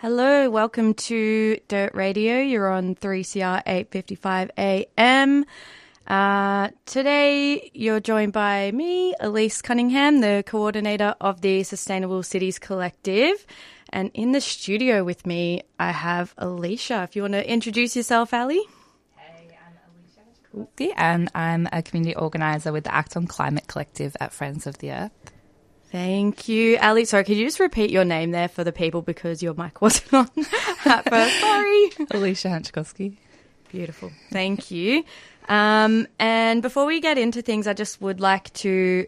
Hello, welcome to Dirt Radio. You're on 3CR 855 AM. Uh, today, you're joined by me, Elyse Cunningham, the coordinator of the Sustainable Cities Collective. And in the studio with me, I have Aleesha. If you want to introduce yourself, Ali. Hey, I'm Aleesha. Yeah, and I'm a community organizer with the Act on Climate Collective at Friends of the Earth. Thank you, Ali. Sorry, could you just repeat your name there for the people because your mic wasn't on at first? Sorry. Aleesha Hanczakowski. Beautiful. Thank you. Um, and before we get into things, I just would like to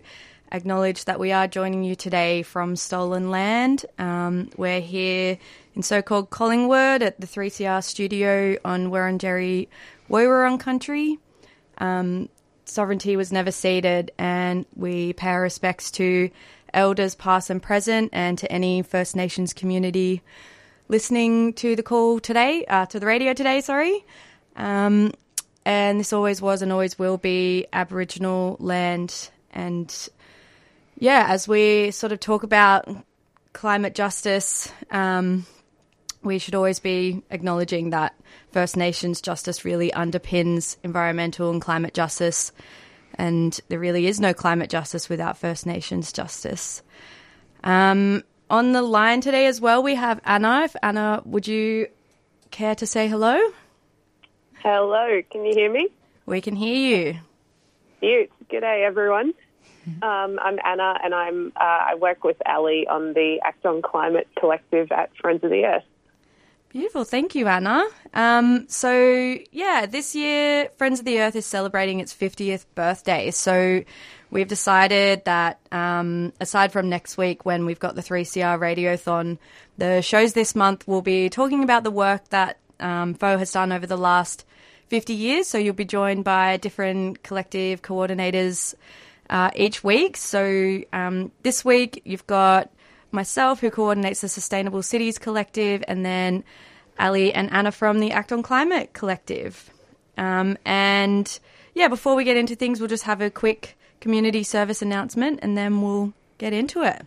acknowledge that we are joining you today from stolen land. Um, we're here in so-called Collingwood at the 3CR studio on Wurundjeri Woiwurrung country. Um, sovereignty was never ceded, and we pay our respects to elders past and present, and to any First Nations community listening to the call today, uh, to the radio today, sorry. Um, and this always was and always will be Aboriginal land. And yeah, as we sort of talk about climate justice, um, we should always be acknowledging that First Nations justice really underpins environmental and climate justice. And there really is no climate justice without First Nations justice. Um, on the line today as well, we have Anna. If Anna, would you care to say hello? Hello, can you hear me? We can hear you. Cute. day, everyone. Um, I'm Anna, and I'm uh, I work with Ali on the Act on Climate Collective at Friends of the Earth. Beautiful. Thank you, Anna. Um, so, yeah, this year, Friends of the Earth is celebrating its 50th birthday. So, we've decided that um, aside from next week when we've got the 3CR Radiothon, the shows this month will be talking about the work that um, FoE has done over the last 50 years. So, you'll be joined by different collective coordinators uh, each week. So, um, this week, you've got myself, who coordinates the Sustainable Cities Collective, and then Ali and Anna from the Act on Climate Collective. Um, and yeah, before we get into things, we'll just have a quick community service announcement and then we'll get into it.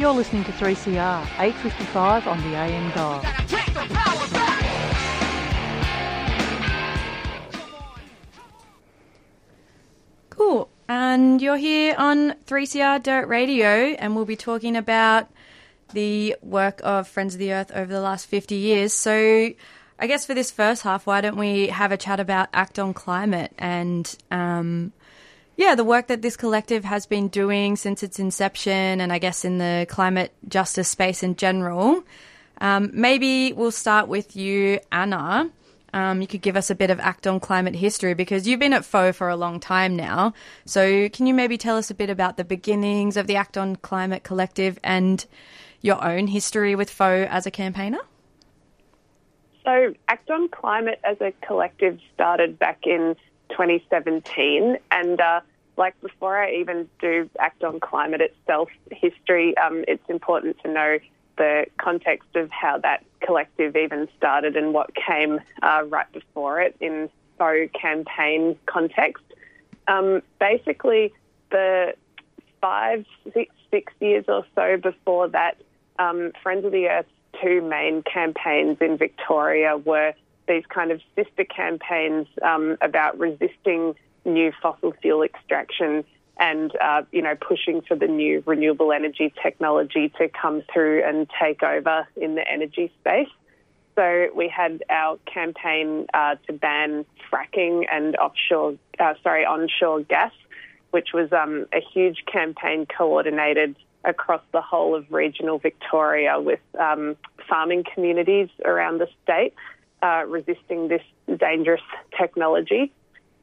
You're listening to 3CR, 855 on the AM dial. Cool. And you're here on 3CR Dirt Radio, and we'll be talking about the work of Friends of the Earth over the last 50 years. So, I guess for this first half, why don't we have a chat about Act on Climate and, um, yeah, the work that this collective has been doing since its inception, and I guess in the climate justice space in general. Um, maybe we'll start with you, Anna. Um, you could give us a bit of Act on Climate history because you've been at FoE for a long time now. So, can you maybe tell us a bit about the beginnings of the Act on Climate Collective and your own history with FoE as a campaigner? So, Act on Climate as a collective started back in 2017, and uh, like before I even do Act on Climate itself, history, um, it's important to know the context of how that collective even started and what came uh, right before it in FoE campaign context. Um, basically, the five, six, six years or so before that, um, Friends of the Earth's two main campaigns in Victoria were these kind of sister campaigns um, about resisting new fossil fuel extraction and uh, you know pushing for the new renewable energy technology to come through and take over in the energy space. So we had our campaign uh, to ban fracking and offshore, uh, sorry, onshore gas, which was um, a huge campaign coordinated across the whole of regional Victoria with um, farming communities around the state uh, resisting this dangerous technology.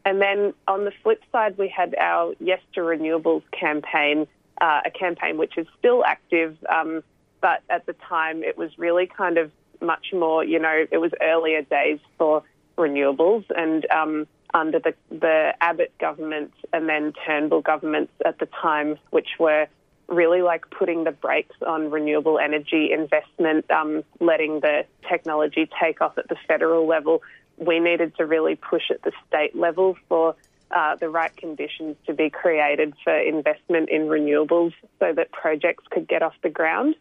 And then on the flip side, we had our Yes to Renewables campaign, uh, a campaign which is still active, um, but at the time it was really kind of much more, you know, it was earlier days for renewables and um, under the, the Abbott government and then Turnbull governments at the time, which were really like putting the brakes on renewable energy investment, um, letting the technology take off at the federal level. We needed to really push at the state level for uh, the right conditions to be created for investment in renewables so that projects could get off the ground.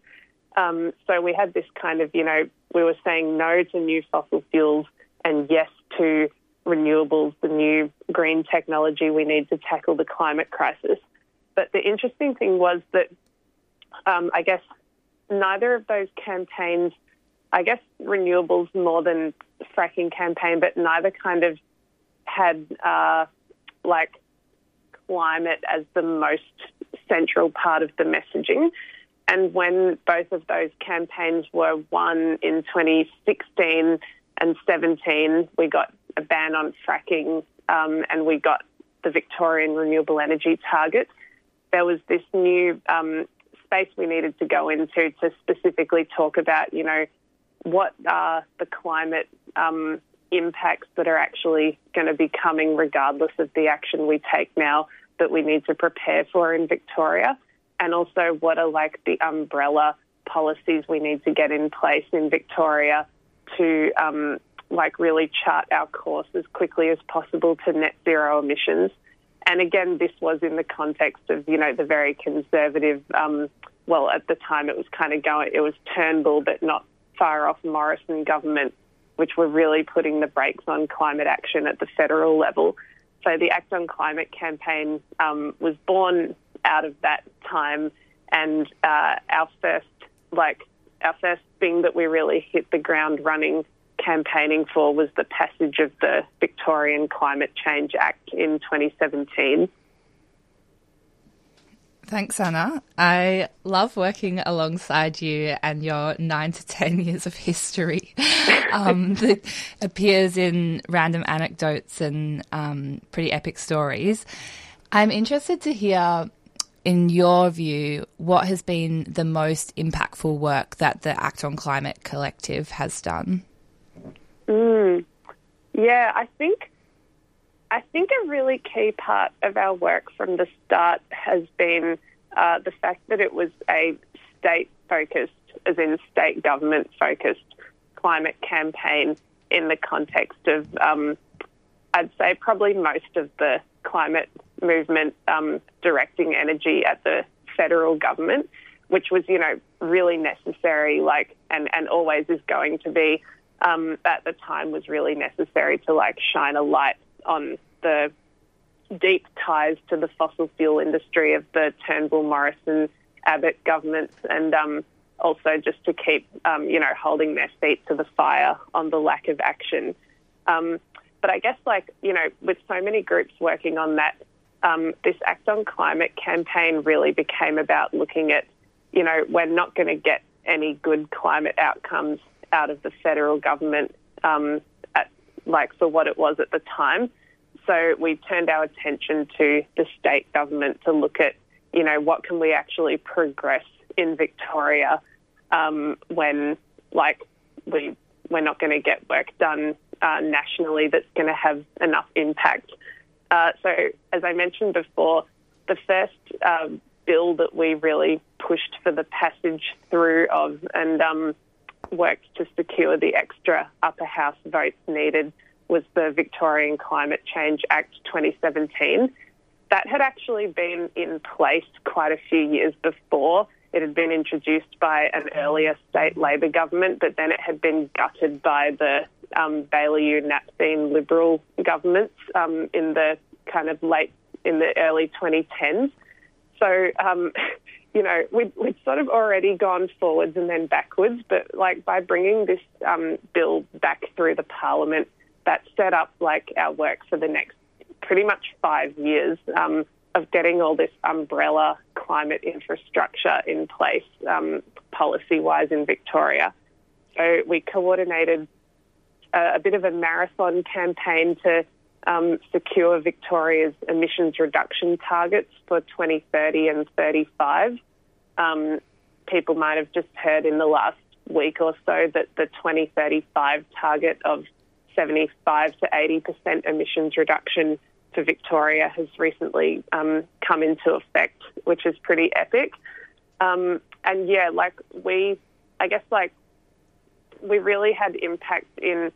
Um, so we had this kind of, you know, we were saying no to new fossil fuels and yes to renewables, the new green technology we need to tackle the climate crisis. But the interesting thing was that um, I guess neither of those campaigns, I guess renewables more than fracking campaign, but neither kind of had uh, like climate as the most central part of the messaging. And when both of those campaigns were won in 2016 and 17, we got a ban on fracking um, and we got the Victorian renewable energy target there was this new um, space we needed to go into to specifically talk about, you know, what are the climate um, impacts that are actually going to be coming regardless of the action we take now that we need to prepare for in Victoria, and also what are like the umbrella policies we need to get in place in Victoria to um, like really chart our course as quickly as possible to net zero emissions and again, this was in the context of, you know, the very conservative, um, well, at the time it was kind of going, it was Turnbull, but not far off Morrison government, which were really putting the brakes on climate action at the federal level. So the Act on Climate campaign um, was born out of that time, and uh, our first, like, our first thing that we really hit the ground running campaigning for was the passage of the Victorian Climate Change Act in 2017. Thanks, Anna. I love working alongside you and your nine to 10 years of history um, that appears in random anecdotes and um, pretty epic stories. I'm interested to hear, in your view, what has been the most impactful work that the Act on Climate Collective has done. Yeah, I think I think a really key part of our work from the start has been uh, the fact that it was a state focused, as in state government focused, climate campaign in the context of, um, I'd say, probably most of the climate movement um, directing energy at the federal government, which was, you know, really necessary, like, and, and always is going to be um, at the time was really necessary to like shine a light on the deep ties to the fossil fuel industry of the Turnbull, Morrison, Abbott governments, and um, also just to keep um, you know holding their feet to the fire on the lack of action. Um, but I guess like you know with so many groups working on that, um, this Act on Climate campaign really became about looking at you know we're not going to get any good climate outcomes out of the federal government, um, at, like for what it was at the time. So we turned our attention to the state government to look at, you know, what can we actually progress in Victoria um, when, like, we we're not going to get work done uh, nationally that's going to have enough impact. Uh, so, as I mentioned before, the first uh, bill that we really pushed for the passage through of and um, worked to secure the extra upper house votes needed was the Victorian Climate Change Act 2017. that had actually been in place quite a few years before. It had been introduced by an earlier state Labor government, but then it had been gutted by the um, Baillieu Napthine Liberal governments um, in the kind of late in the early 2010s. So, um, you know, we'd, we'd, sort of already gone forwards and then backwards, but like by bringing this um, bill back through the parliament, that set up like our work for the next pretty much five years um, of getting all this umbrella climate infrastructure in place um, policy wise in Victoria. So we coordinated a, a, bit of a marathon campaign to um, secure Victoria's emissions reduction targets for 2030 and 35. Um, people might have just heard in the last week or so that the 2035 target of 75 to 80% emissions reduction for Victoria has recently um, come into effect, which is pretty epic. Um, and yeah, like we, I guess, like we really had impact in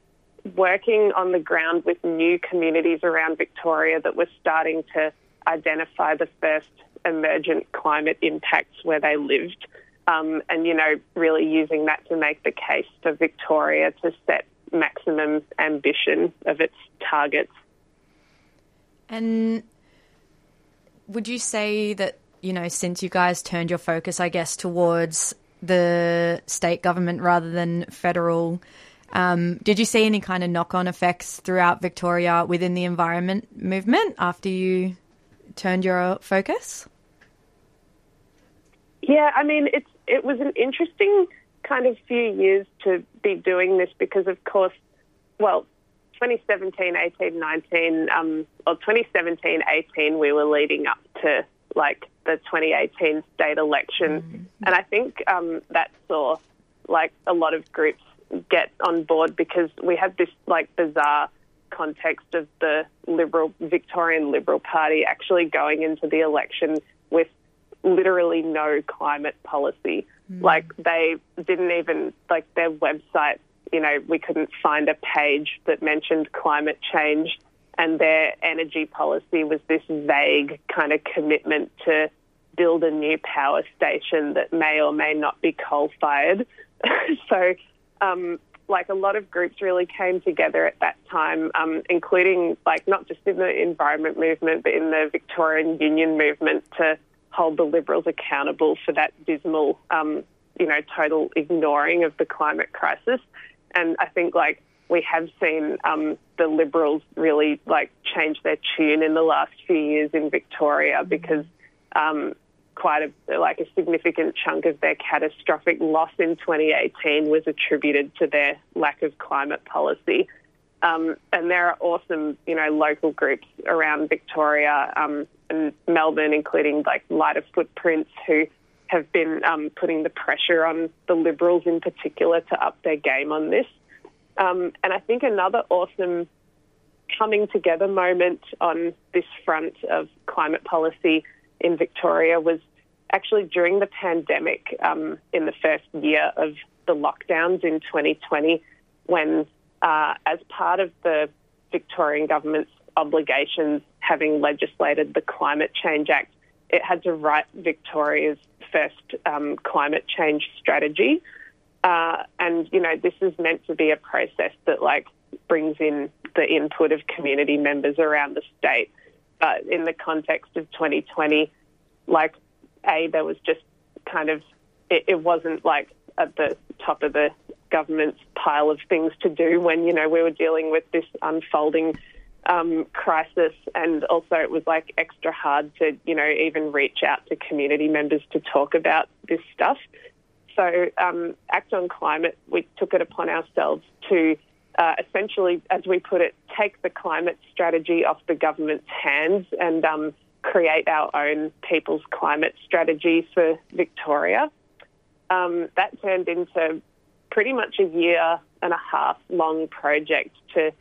working on the ground with new communities around Victoria that were starting to identify the first emergent climate impacts where they lived. Um, and, you know, really using that to make the case for Victoria to set maximum ambition of its targets. And would you say that, you know, since you guys turned your focus, I guess, towards the state government rather than federal, um, did you see any kind of knock on effects throughout Victoria within the environment movement after you turned your focus? Yeah, I mean, it's it was an interesting kind of few years to be doing this because, of course, well, 2017, 18, 19, um, or 2017, 18, we were leading up to like the 2018 state election, mm-hmm. and I think um, that saw like a lot of groups get on board because we have this like bizarre context of the Liberal Victorian Liberal Party actually going into the election with literally no climate policy. Mm. Like they didn't even like their website. You know, we couldn't find a page that mentioned climate change, and their energy policy was this vague kind of commitment to build a new power station that may or may not be coal fired. so, um, like a lot of groups really came together at that time, um, including like not just in the environment movement, but in the Victorian Union movement to hold the Liberals accountable for that dismal, um, you know, total ignoring of the climate crisis. And I think like we have seen um, the Liberals really like change their tune in the last few years in Victoria because um, quite a like a significant chunk of their catastrophic loss in 2018 was attributed to their lack of climate policy. Um, and there are awesome, you know, local groups around Victoria um, and Melbourne, including like Lighter Footprints, who have been um, putting the pressure on the Liberals in particular to up their game on this. Um, and I think another awesome coming together moment on this front of climate policy in Victoria was actually during the pandemic um, in the first year of the lockdowns in 2020 when uh, as part of the Victorian government's obligations, having legislated the Climate Change Act, it had to write Victoria's first um, climate change strategy. Uh, and, you know, this is meant to be a process that, like, brings in the input of community members around the state. But in the context of 2020, like, A, there was just kind of, it, it wasn't like at the top of the government's pile of things to do when, you know, we were dealing with this unfolding um, crisis. And also, it was like extra hard to, you know, even reach out to community members to talk about this stuff. So, um, Act on Climate, we took it upon ourselves to uh, essentially, as we put it, take the climate strategy off the government's hands and um, create our own people's climate strategy for Victoria. Um, that turned into pretty much a year and a half long project to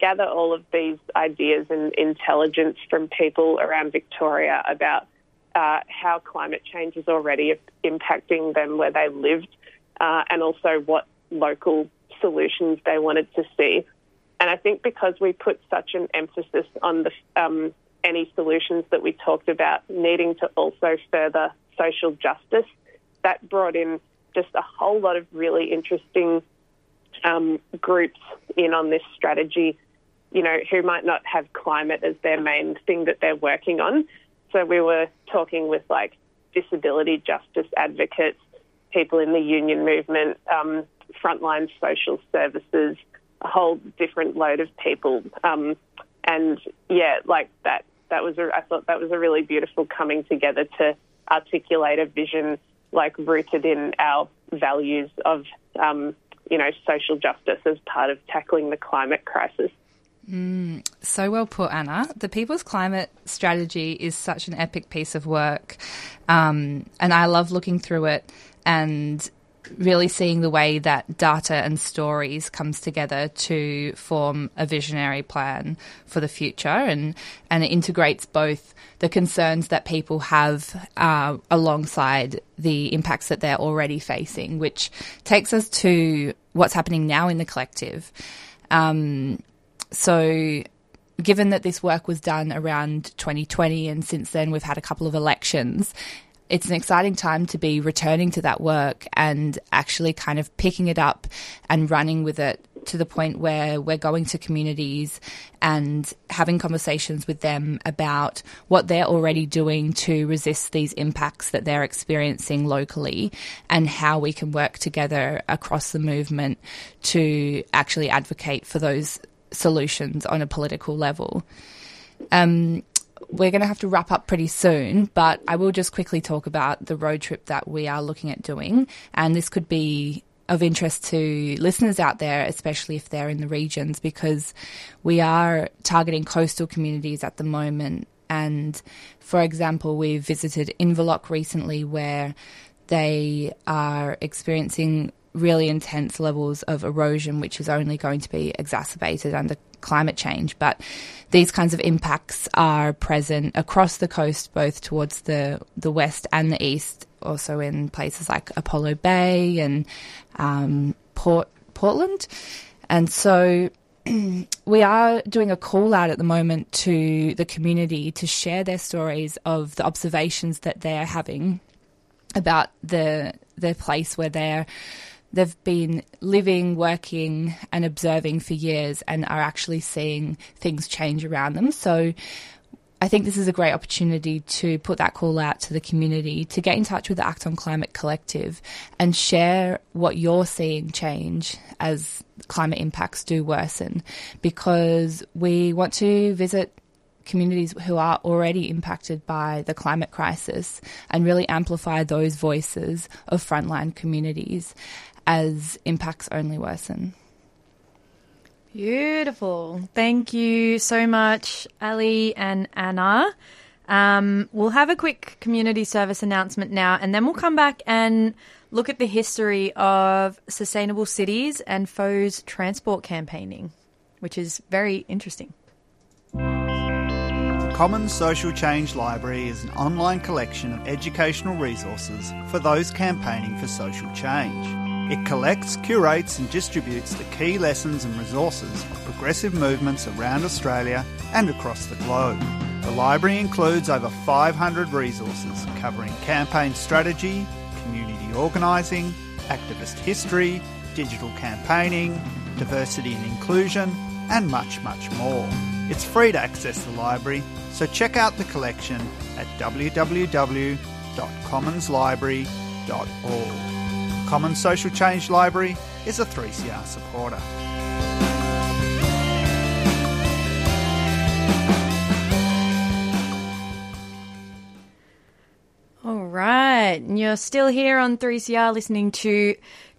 gather all of these ideas and intelligence from people around Victoria about uh, how climate change is already impacting them where they lived uh, and also what local solutions they wanted to see. And I think because we put such an emphasis on the um, any solutions that we talked about needing to also further social justice. That brought in just a whole lot of really interesting um, groups in on this strategy, you know, who might not have climate as their main thing that they're working on. So we were talking with like disability justice advocates, people in the union movement, um, frontline social services, a whole different load of people. Um, and yeah, like that, that was, a, I thought that was a really beautiful coming together to articulate a vision like rooted in our values of, um, you know, social justice as part of tackling the climate crisis. Mm, so well put, Anna. The People's Climate Strategy is such an epic piece of work, um, and I love looking through it and really seeing the way that data and stories comes together to form a visionary plan for the future. And and it integrates both the concerns that people have uh, alongside the impacts that they're already facing which takes us to what's happening now in the collective. Um, so given that this work was done around 2020 and since then we've had a couple of elections it's an exciting time to be returning to that work and actually kind of picking it up and running with it to the point where we're going to communities and having conversations with them about what they're already doing to resist these impacts that they're experiencing locally and how we can work together across the movement to actually advocate for those solutions on a political level. Um, we're going to have to wrap up pretty soon, but I will just quickly talk about the road trip that we are looking at doing. And this could be of interest to listeners out there, especially if they're in the regions, because we are targeting coastal communities at the moment. And for example, we visited Inverloch recently where they are experiencing really intense levels of erosion, which is only going to be exacerbated under climate change. But these kinds of impacts are present across the coast, both towards the, the west and the east, also in places like Apollo Bay and um, Port Portland. And so we are doing a call out at the moment to the community to share their stories of the observations that they're having about the the place where they're they've been living, working, and observing for years and are actually seeing things change around them. So I think this is a great opportunity to put that call out to the community to get in touch with the Act on Climate Collective and share what you're seeing change as climate impacts do worsen because we want to visit communities who are already impacted by the climate crisis and really amplify those voices of frontline communities as impacts only worsen. Beautiful. Thank you so much, Ali and Anna. Um, we'll have a quick community service announcement now, and then we'll come back and look at the history of sustainable cities and FoE's transport campaigning, which is very interesting. Commons Social Change Library is an online collection of educational resources for those campaigning for social change. It collects, curates, and distributes the key lessons and resources of progressive movements around Australia and across the globe. The library includes over 500 resources covering campaign strategy, community organising, activist history, digital campaigning, diversity and inclusion, and much, much more. It's free to access the library, so check out the collection at www.commonslibrary.org. Commons Social Change Library is a 3CR supporter. All right. You're still here on 3CR listening to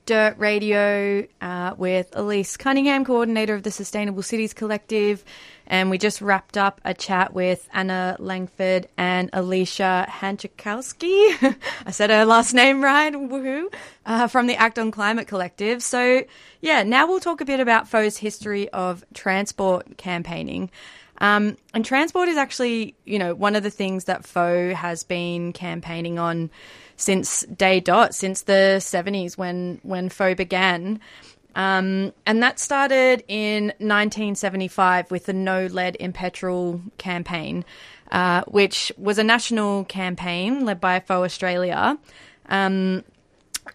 Dirt Radio uh, with Elyse Cunningham, coordinator of the Sustainable Cities Collective. And we just wrapped up a chat with Anna Langford and Aleesha Hanczakowski. I said her last name right, woohoo, uh, from the Act on Climate Collective. So, yeah, now we'll talk a bit about FoE's history of transport campaigning. Um, and transport is actually, you know, one of the things that FoE has been campaigning on since day dot, since the 70s when, when FoE began. Um, and that started in 1975 with the No Lead in Petrol campaign, uh, which was a national campaign led by FoE Australia. Um,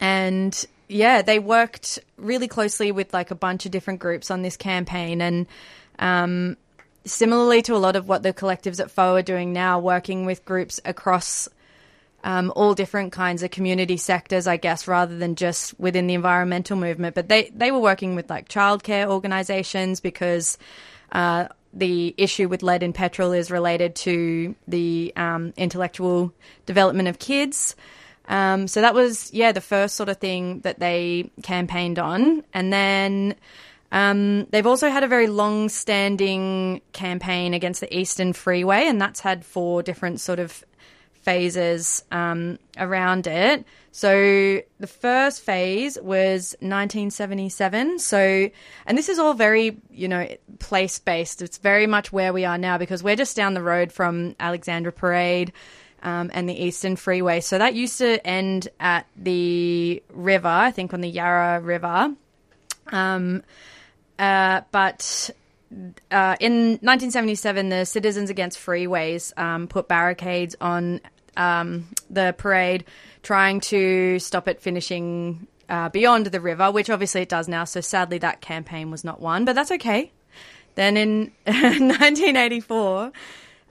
and yeah, they worked really closely with like a bunch of different groups on this campaign. And um, similarly to a lot of what the collectives at FoE are doing now, working with groups across um, all different kinds of community sectors, I guess, rather than just within the environmental movement. But they, they were working with like childcare organisations because uh, the issue with lead in petrol is related to the um, intellectual development of kids. Um, so that was, yeah, the first sort of thing that they campaigned on. And then um, they've also had a very long standing campaign against the Eastern Freeway, and that's had four different sort of phases um, around it. So the first phase was 1977. So, and this is all very, you know, place based. It's very much where we are now because we're just down the road from Alexandra Parade. Um, and the Eastern Freeway. So that used to end at the river, I think on the Yarra River. Um, uh, but uh, in 1977, the Citizens Against Freeways um, put barricades on um, the parade, trying to stop it finishing uh, beyond the river, which obviously it does now. So sadly, that campaign was not won, but that's okay. Then in 1984,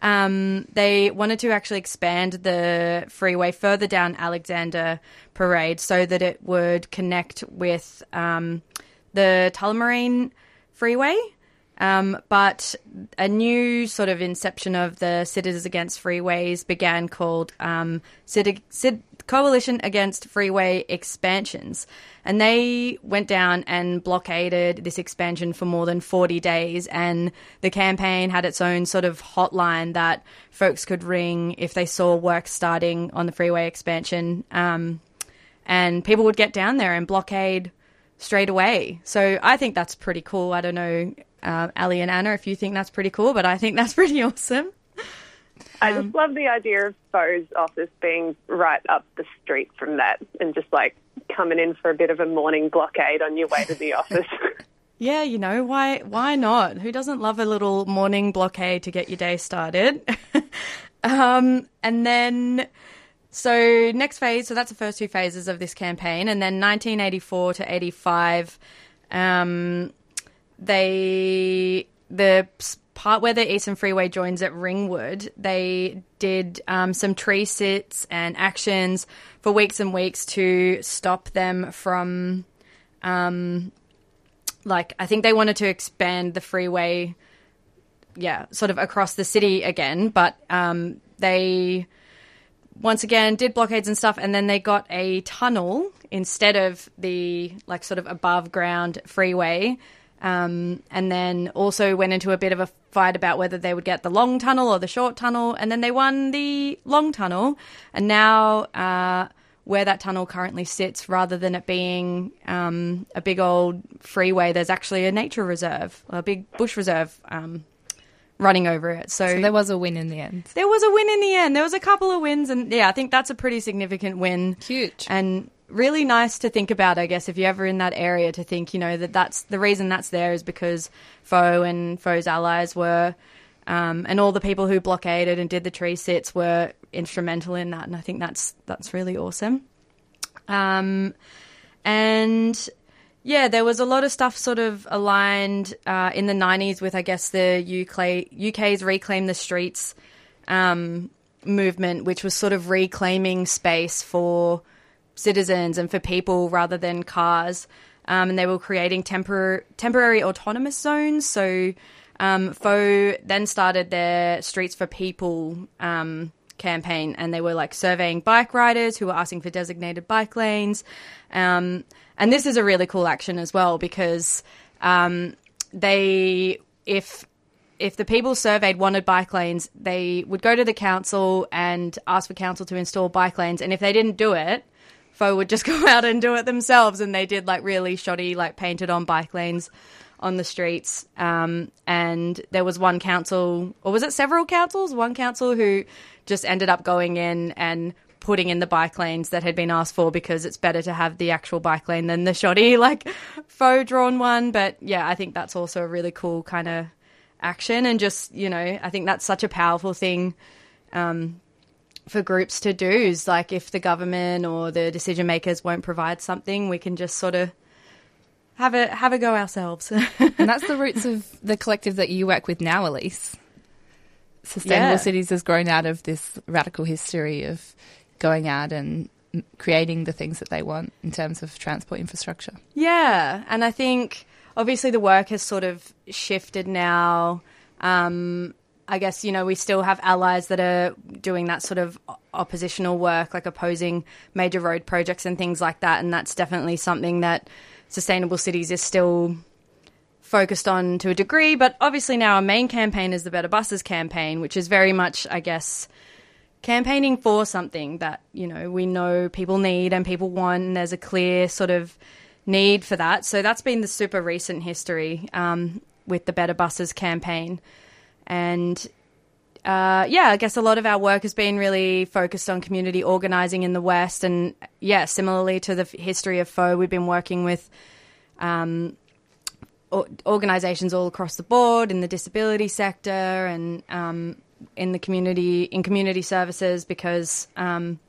um, they wanted to actually expand the freeway further down Alexandra Parade so that it would connect with um, the Tullamarine Freeway. Um, but a new sort of inception of the Citizens Against Freeways began called um, Cid- Cid- Coalition Against Freeway Expansions. And they went down and blockaded this expansion for more than 40 days. And the campaign had its own sort of hotline that folks could ring if they saw work starting on the freeway expansion. Um, and people would get down there and blockade straight away. So I think that's pretty cool. I don't know, uh, Ali and Anna, if you think that's pretty cool, but I think that's pretty awesome. I just love the idea of FoE's office being right up the street from that and just like coming in for a bit of a morning blockade on your way to the office. Yeah, you know, why why not? Who doesn't love a little morning blockade to get your day started? um, and then so next phase, so that's the first two phases of this campaign, and then 1984 to 85, um, they the part where the Eastern Freeway joins at Ringwood, they did um, some tree sits and actions for weeks and weeks to stop them from, um, like I think they wanted to expand the freeway, yeah, sort of across the city again, but um, they once again did blockades and stuff and then they got a tunnel instead of the like sort of above ground freeway um, and then also went into a bit of a fight about whether they would get the long tunnel or the short tunnel and then they won the long tunnel and now uh, where that tunnel currently sits rather than it being um, a big old freeway there's actually a nature reserve a big bush reserve um, running over it. So, So there was a win in the end. there was a win in the end. There was a couple of wins, and yeah, I think that's a pretty significant win. Huge. And really nice to think about, I guess, if you're ever in that area to think, you know, that that's the reason that's there is because FoE and FoE's allies were, um, and all the people who blockaded and did the tree sits were instrumental in that. And I think that's, that's really awesome. Um, and yeah, there was a lot of stuff sort of aligned uh, in the 90s with, I guess, the UK, UK's Reclaim the Streets um, movement, which was sort of reclaiming space for citizens and for people rather than cars. Um, and they were creating tempor- temporary autonomous zones. So um, FoE then started their Streets for People um, campaign, and they were like surveying bike riders who were asking for designated bike lanes. Um, and this is a really cool action as well because um, they, if if the people surveyed wanted bike lanes, they would go to the council and ask for council to install bike lanes. And if they didn't do it, FoE would just go out and do it themselves. And they did like really shoddy, like painted on bike lanes on the streets. Um, and there was one council, or was it several councils? One council who just ended up going in and putting in the bike lanes that had been asked for because it's better to have the actual bike lane than the shoddy like faux drawn one. But yeah, I think that's also a really cool kind of action and just you know I think that's such a powerful thing. Um, for groups to do is like if the government or the decision makers won't provide something, we can just sort of have a have a go ourselves. and that's the roots of the collective that you work with now, Elyse. Sustainable Yeah. Cities has grown out of this radical history of going out and creating the things that they want in terms of transport infrastructure. Yeah, and I think obviously the work has sort of shifted now. Um, I guess you know we still have allies that are doing that sort of oppositional work, like opposing major road projects and things like that, and that's definitely something that Sustainable Cities is still focused on to a degree. But obviously now our main campaign is the Better Buses campaign, which is very much, I guess, campaigning for something that you know we know people need and people want and there's a clear sort of need for that so that's been the super recent history um, with the better buses campaign and uh, yeah i guess a lot of our work has been really focused on community organizing in the west. And yeah similarly to the history of FoE we've been working with um, organizations all across the board in the disability sector and um, in the community in community services because um,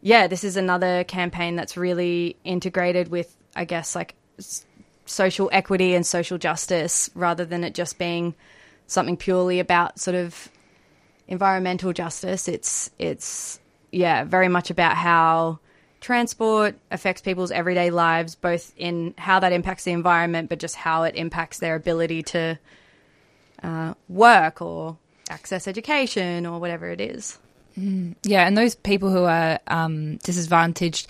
yeah this is another campaign that's really integrated with i guess like social equity and social justice rather than it just being something purely about sort of environmental justice. It's it's yeah very much about how transport affects people's everyday lives both in how that impacts the environment but just how it impacts their ability to uh, work or access education or whatever it is. Yeah, and those people who are um, disadvantaged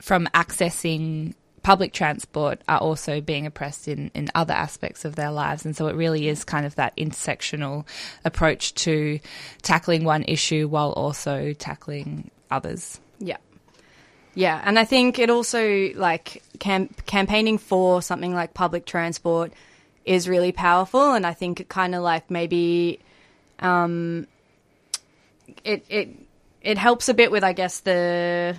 from accessing public transport are also being oppressed in, in other aspects of their lives. And so it really is kind of that intersectional approach to tackling one issue while also tackling others. Yeah. Yeah, and I think it also like cam- campaigning for something like public transport is really powerful, and I think it kind of like maybe um, it it it helps a bit with I guess the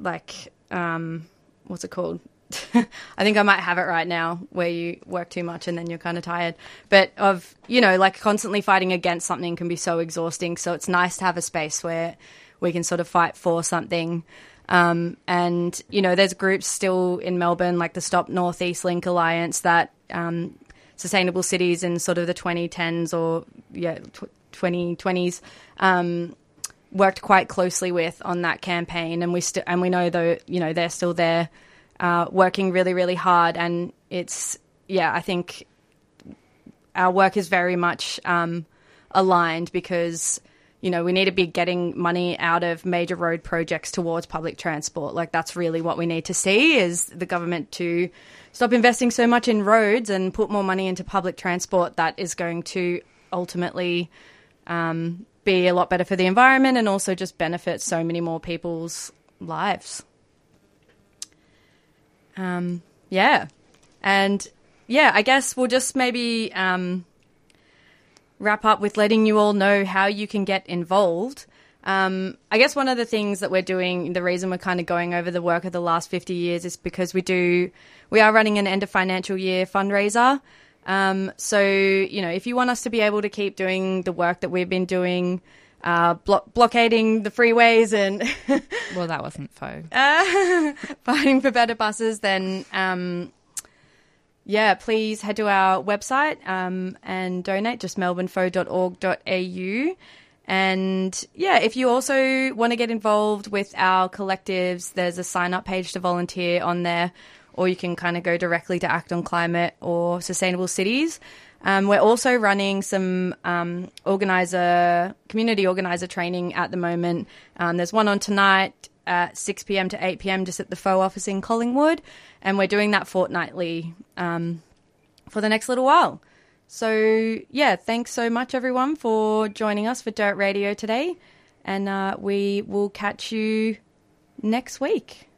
like um, what's it called? I think I might have it right now where you work too much and then you're kind of tired. But of, you know, like constantly fighting against something can be so exhausting. So it's nice to have a space where we can sort of fight for something. Um, and, you know, there's groups still in Melbourne, like the Stop Northeast Link Alliance, that um, sustainable cities in sort of the 2010s or, yeah, tw- 2020s. Um, worked quite closely with on that campaign, and we still and we know though you know they're still there, uh, working really really hard, and it's yeah I think our work is very much um, aligned because you know we need to be getting money out of major road projects towards public transport. Like that's really what we need to see is the government to stop investing so much in roads and put more money into public transport. That is going to ultimately um, be a lot better for the environment and also just benefit so many more people's lives. Um, yeah. And yeah, I guess we'll just maybe um, wrap up with letting you all know how you can get involved. Um, I guess one of the things that we're doing, the reason we're kind of going over the work of the last 50 years is because we do, we are running an end of financial year fundraiser. Um, so, you know, if you want us to be able to keep doing the work that we've been doing, uh, blo- blockading the freeways and Well, that wasn't faux. uh, fighting for better buses, then um, yeah, please head to our website um, and donate, just melbournefoe.org.au. And yeah, if you also want to get involved with our collectives, there's a sign up page to volunteer on there, or you can kind of go directly to Act on Climate or Sustainable Cities. Um, we're also running some um, organizer, community organizer training at the moment. Um, there's one on tonight at 6 p.m. to 8 p.m. just at the FoE office in Collingwood, and we're doing that fortnightly um, for the next little while. So yeah, thanks so much everyone for joining us for Dirt Radio today, and uh, we will catch you next week.